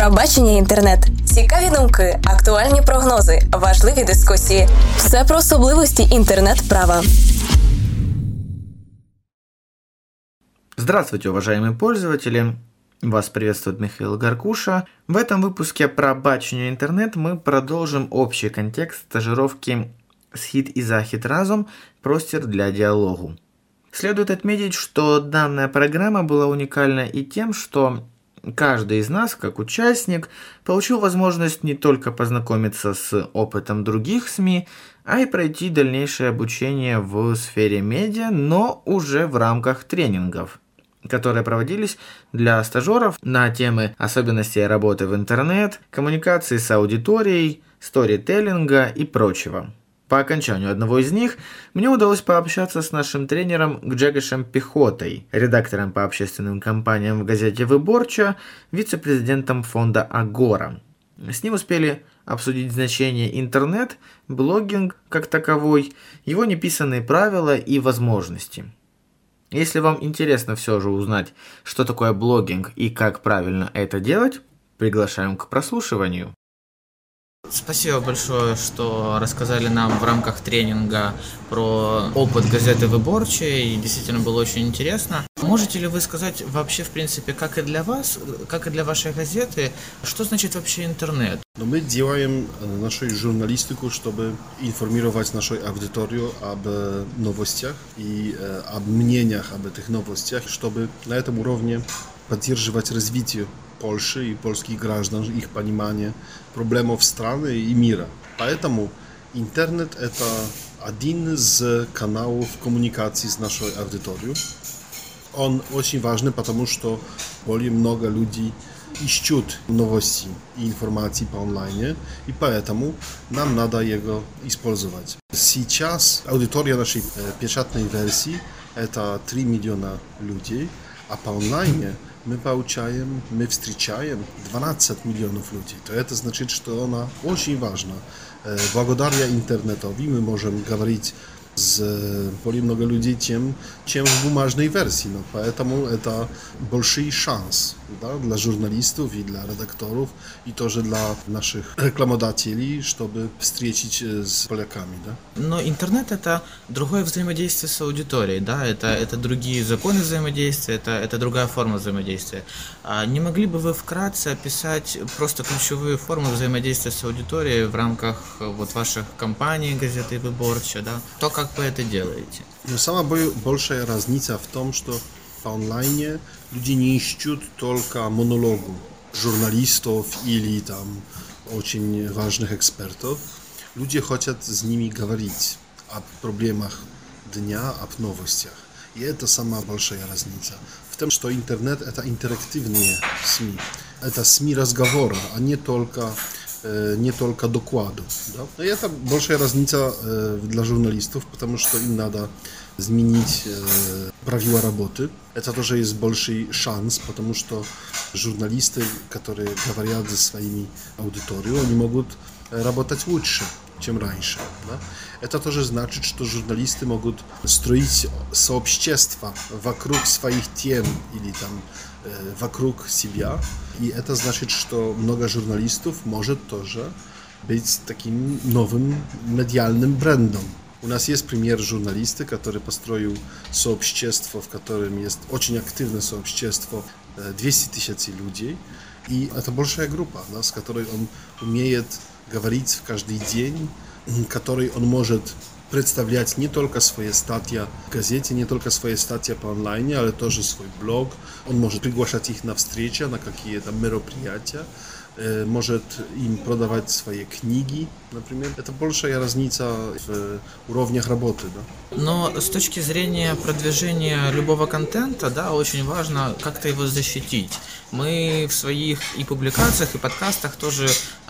Пробачення інтернет, цікаві думки, актуальні прогнози, важливі дискусії. Все про особливості інтернет-права. Здравствуйте, уважаемые пользователи! Вас приветствует Михаил Гаркуша. В этом выпуске про бачению интернет мы продолжим общий контекст стажировки «Схит и захит разум. Простер для диалогу». Следует отметить, что данная программа была уникальна и тем, что каждый из нас, как участник, получил возможность не только познакомиться с опытом других СМИ, а и пройти дальнейшее обучение в сфере медиа, но уже в рамках тренингов, которые проводились для стажеров на темы особенностей работы в интернет, коммуникации с аудиторией, сторителлинга и прочего. По окончанию одного из них мне удалось пообщаться с нашим тренером Гджегошем Пехотой, редактором по общественным компаниям в газете «Выборча», вице-президентом фонда «Агора». С ним успели обсудить значение интернет, блогинг как таковой, его неписанные правила и возможности. Если вам интересно все же узнать, что такое блогинг и как правильно это делать, приглашаем к прослушиванию. Спасибо большое, что рассказали нам в рамках тренинга про опыт газеты «Выборчая», и действительно было очень интересно. Можете ли вы сказать вообще, в принципе, как и для вас, как и для вашей газеты, что значит вообще интернет? Но мы делаем нашу журналистику, чтобы информировать нашу аудиторию об новостях и об мнениях об этих новостях, чтобы на этом уровне поддерживать развитие Польши и польских граждан, их понимание проблемов страны и мира. Поэтому интернет это один из каналов коммуникации с нашей аудиторией. Он очень важный, потому что более много людей ищут новости и информации по онлайне, и поэтому нам надо его использовать. Сейчас аудитория нашей печатной версии это 3 миллиона людей, а по онлайне мы получаем, мы встречаем 12 миллионов людей. То это значит, что она очень важна. Благодаря интернету мы можем говорить z более много людей, чем, чем в бумажной версии. Но поэтому это большой шанс да, для журналистов и для редакторов, и тоже для наших рекламодателей, чтобы встретить с поляками. Да? Но интернет это другое взаимодействие с аудиторией, да, это, это другие законы взаимодействия, это, это другая форма взаимодействия. А не могли бы вы вкратце описать просто ключевые формы взаимодействия с аудиторией в рамках вот ваших компаний, газеты Выборча, да? То, как вы это делаете? Но самая большая разница в том, что по онлайне люди не ищут только монологу журналистов или там очень важных экспертов. Люди хотят с ними говорить о проблемах дня, об новостях. И это самая большая разница. В том, что интернет это интерактивные СМИ. Это СМИ разговора, а не только не только докладу. Да? И это большая разница для журналистов, потому что им надо изменить правила работы. Это тоже есть больший шанс, потому что журналисты, которые говорят за своими аудиторией, они могут работать лучше, чем раньше. Да? Это тоже значит, что журналисты могут строить сообщества вокруг своих тем или там вокруг себя. И это значит, что много журналистов может тоже быть таким новым медиальным брендом. У нас есть пример журналиста, который построил сообщество, в котором есть очень активное сообщество, 200 тысяч людей. И это большая группа, да, с которой он умеет говорить каждый день, который он может представлять не только свои статьи в газете, не только свои статьи по онлайне, але тоже свой блог. Он может приглашать их на встречи, на какие-то мероприятия, может им продавать свои книги, например. Это большая разница в уровнях работы. Да? Но с точки зрения продвижения любого контента, да, очень важно как-то его защитить. Мы в своих и публикациях, и подкастах тоже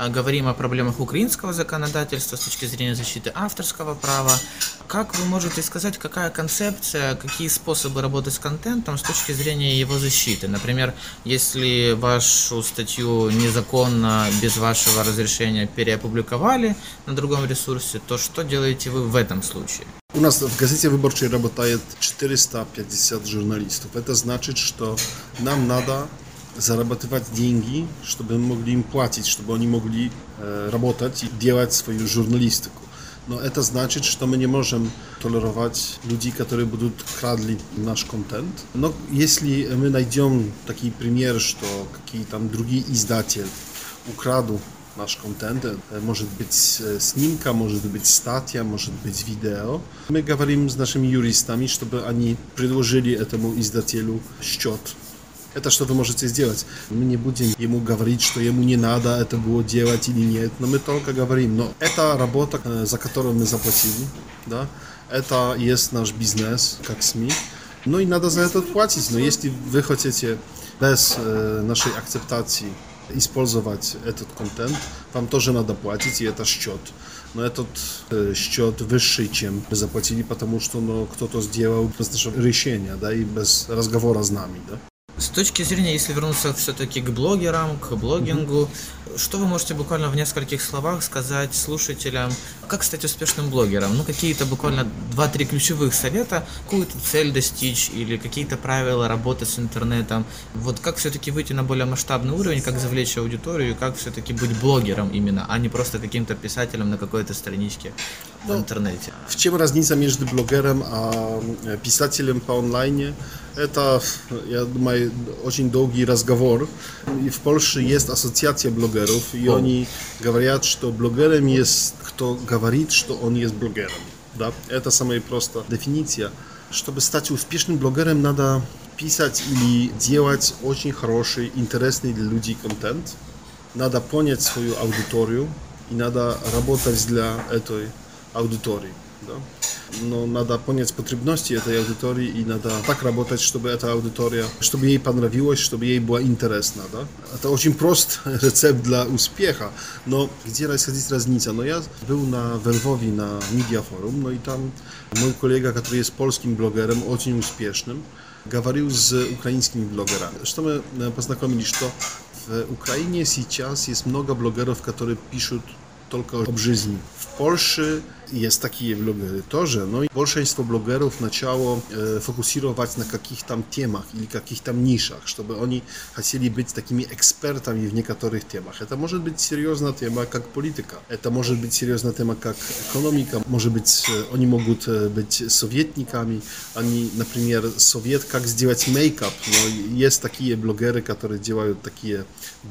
говорим о проблемах украинского законодательства с точки зрения защиты авторского права. Как вы можете сказать, какая концепция, какие способы работать с контентом с точки зрения его защиты? Например, если вашу статью незаконно, без вашего разрешения переопубликовали на другом ресурсе, то что делаете вы в этом случае? У нас в газете выборчей работает 450 журналистов. Это значит, что нам надо зарабатывать деньги, чтобы мы могли им платить, чтобы они могли э, работать и делать свою журналистику. No, znaczy, to znaczy, że my nie możemy tolerować ludzi, którzy będą kradli nasz kontent. No, jeśli my znajdziemy taki premier, że jakiś tam drugi izdaciel ukradł nasz kontent, e, może być e, snimka, może być statia, może być wideo. My gawarimy z naszymi juristami, żeby oni przedłożyli e temu izdatielu ściot это что вы можете сделать. Мы не будем ему говорить, что ему не надо это было делать или нет, но мы только говорим, но это работа, за которую мы заплатили, да, это есть наш бизнес, как СМИ, ну и надо за это платить, но если вы хотите без э, нашей акцептации использовать этот контент, вам тоже надо платить, и это счет. Но этот э, счет выше, чем мы заплатили, потому что ну, кто-то сделал без нашего решения, да, и без разговора с нами, да. С точки зрения, если вернуться все-таки к блогерам, к блогингу, mm-hmm. что вы можете буквально в нескольких словах сказать слушателям, как стать успешным блогером? Ну, какие-то буквально 2-3 ключевых совета, какую-то цель достичь или какие-то правила работы с интернетом. Вот как все-таки выйти на более масштабный уровень, как завлечь аудиторию, как все-таки быть блогером именно, а не просто каким-то писателем на какой-то страничке в интернете. В чем разница между блогером а писателем по онлайне? Это, я думаю, очень долгий разговор. И в Польше есть ассоциация блогеров, и они говорят, что блогером есть кто говорит, что он есть блогером. Да? Это самая простая дефиниция. Чтобы стать успешным блогером, надо писать или делать очень хороший, интересный для людей контент. Надо понять свою аудиторию и надо работать для этой аудитории. Да? Но надо понять потребности этой аудитории и надо так работать, чтобы эта аудитория, чтобы ей понравилось, чтобы ей было интересно. Да? Это очень прост рецепт для успеха, но где расходить разница? Но я был на Львове на Media Forum, no i tam mój kolega, który jest polskim blogerem, очень успешным, говорил с украинскими блогерами. Что мы познакомились, что в Украине сейчас есть много блогеров, которые пишут только об жизни. В Польше jest takie blogery тоже, no i большинство блогеров начало э, фокусировать на каких-то темах или каких-то нишах, чтобы они хотели быть такими экспертами в некоторых темах. Это может быть серьезная тема, как политика. Это может быть серьезная тема, как экономика. Может быть, они могут быть советниками. Они, например, совет, как сделать мейкап. Но есть такие блогеры, которые делают такие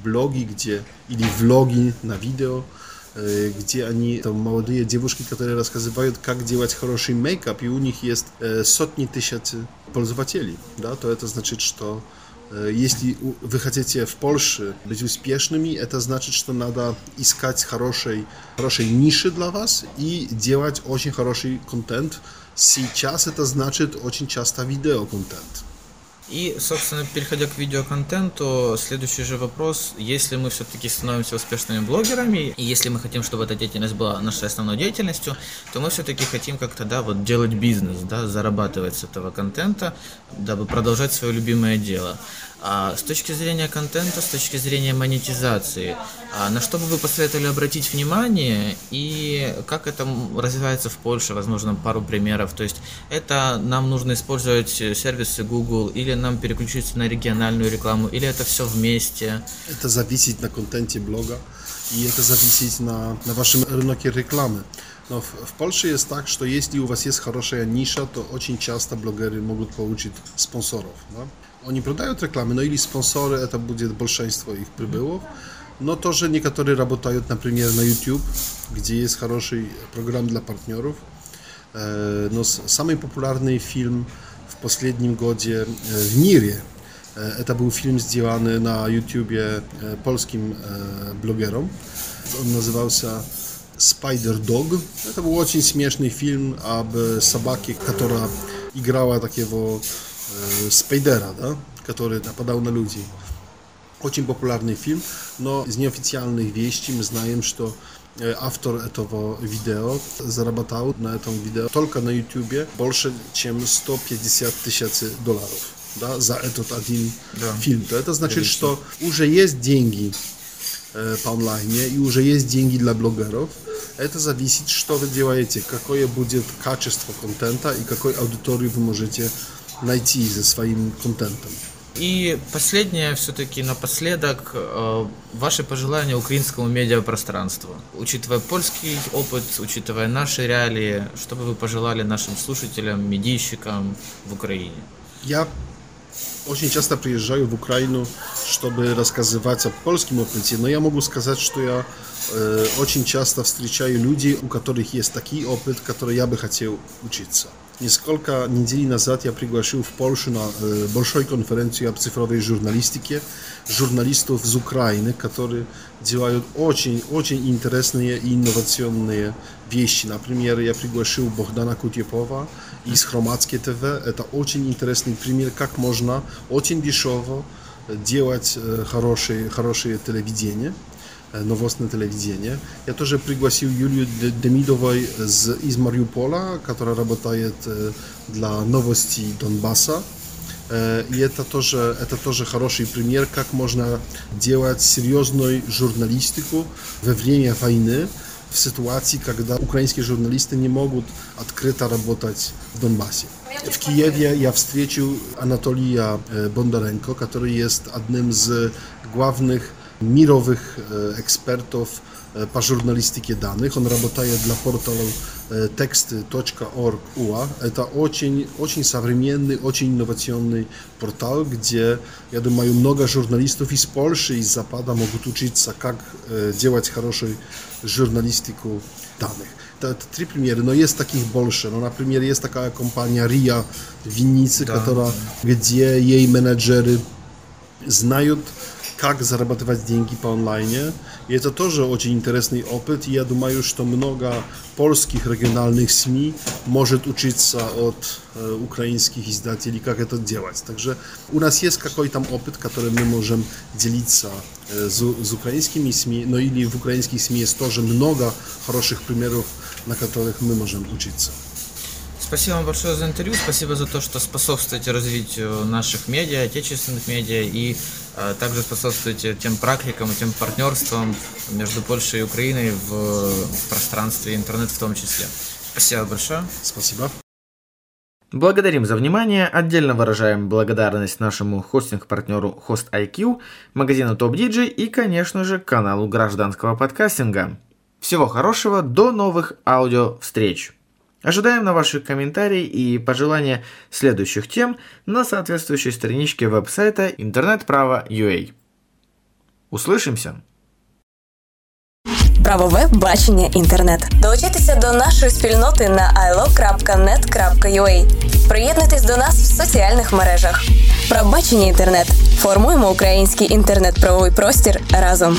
блоги, где или влоги на видео, Э, где они, там, молодые девушки, которые рассказывают, как делать хороший мейкап, и у них есть э, сотни тысяч пользователей, да, то это значит, что э, если вы хотите в Польше быть успешными, это значит, что надо искать хорошей, хорошей ниши для вас и делать очень хороший контент. Сейчас это значит очень часто видеоконтент. И, собственно, переходя к видеоконтенту, следующий же вопрос. Если мы все-таки становимся успешными блогерами, и если мы хотим, чтобы эта деятельность была нашей основной деятельностью, то мы все-таки хотим как-то, да, вот делать бизнес, да, зарабатывать с этого контента, дабы продолжать свое любимое дело. А с точки зрения контента, с точки зрения монетизации, на что бы вы посоветовали обратить внимание и как это развивается в Польше, возможно, пару примеров. То есть это нам нужно использовать сервисы Google или нам переключиться на региональную рекламу, или это все вместе? Это зависит на контенте блога и это зависит на, на вашем рынке рекламы. Но в, в Польше есть так, что если у вас есть хорошая ниша, то очень часто блогеры могут получить спонсоров. Да? Oni prodają reklamy, no i sponsory, to będzie большинство ich przybyło. No to, że niektórzy работают, например, на YouTube, gdzie jest хороший program dla partnerów. No, самый популярный film w последним гоdzie w мире to był film сделанный na YouTubie polskim blogerom. On nazywał się Spider Dog. To był очень śmieszny film об собаке, która grała takiego Spidera, да, который нападал на людей. Очень популярный фильм, но из неофициальных вещей мы знаем, что автор этого видео заработал на этом видео только на YouTube больше, чем 150 тысяч долларов да, за этот один да. фильм. То это значит, Конечно. что уже есть деньги э, по онлайне и уже есть деньги для блогеров. Это зависит, что вы делаете, какое будет качество контента и какой аудитории вы можете найти ze swoim kontentem. И последнее, все-таки напоследок, э, ваши пожелания украинскому медиапространству. Учитывая польский опыт, учитывая наши реалии, что бы вы пожелали нашим слушателям, медийщикам в Украине? Я очень часто приезжаю в Украину, чтобы рассказывать о польском опыте, но я могу сказать, что я э, очень часто встречаю людей, у которых есть такой опыт, который я бы хотел учиться. Несколько недель назад я пригласил в Польшу на э, большой конференции об цифровой журналистике журналистов из Украины, которые делают очень-очень интересные и инновационные вещи. Например, я пригласил Богдана Кутепова из Хроматской ТВ. Это очень интересный пример, как можно очень дешево делать хорошее, хорошее телевидение новостное телевидение. Я тоже пригласил Юлию Демидовой из, из Мариуполя, которая работает для новостей Донбасса. И это тоже, это тоже хороший пример, как можно делать серьезную журналистику во время войны, в ситуации, когда украинские журналисты не могут открыто работать в Донбассе. В Киеве я встретил Анатолия Бондаренко, который есть одним из главных мировых экспертов по журналистике данных. Он работает для портала teksty.org.ua. Это очень, очень современный, очень инновационный портал, где, я думаю, много журналистов из Польши, из Запада могут учиться, как делать хорошую журналистику данных. Это, это три примера, но есть таких больше. Ну, например, есть такая компания RIA в Виннице, да. которая, где ей менеджеры знают как зарабатывать деньги по онлайне. И это тоже очень интересный опыт. И я думаю, что много польских региональных СМИ может учиться от э, украинских издателей, как это делать. Также у нас есть какой-то опыт, который мы можем делиться э, с, с украинскими СМИ, но или в украинских СМИ есть тоже много хороших примеров, на которых мы можем учиться. Спасибо вам большое за интервью, спасибо за то, что способствуете развитию наших медиа, отечественных медиа и а, также способствуете тем практикам и тем партнерствам между Польшей и Украиной в, в пространстве интернет в том числе. Спасибо большое. Спасибо. Благодарим за внимание. Отдельно выражаем благодарность нашему хостинг-партнеру HostIQ, магазину Top DJ и, конечно же, каналу гражданского подкастинга. Всего хорошего, до новых аудио-встреч! Ожидаем на ваши комментарии и пожелания следующих тем на соответствующей страничке веб-сайта интернет-право.ua. Услышимся! Правове бачення інтернет. Долучайтеся до нашої спільноти на ilo.net.ua. Приєднуйтесь до нас в соціальних мережах. Правбачення інтернет. Формуємо український інтернет-правовий простір разом.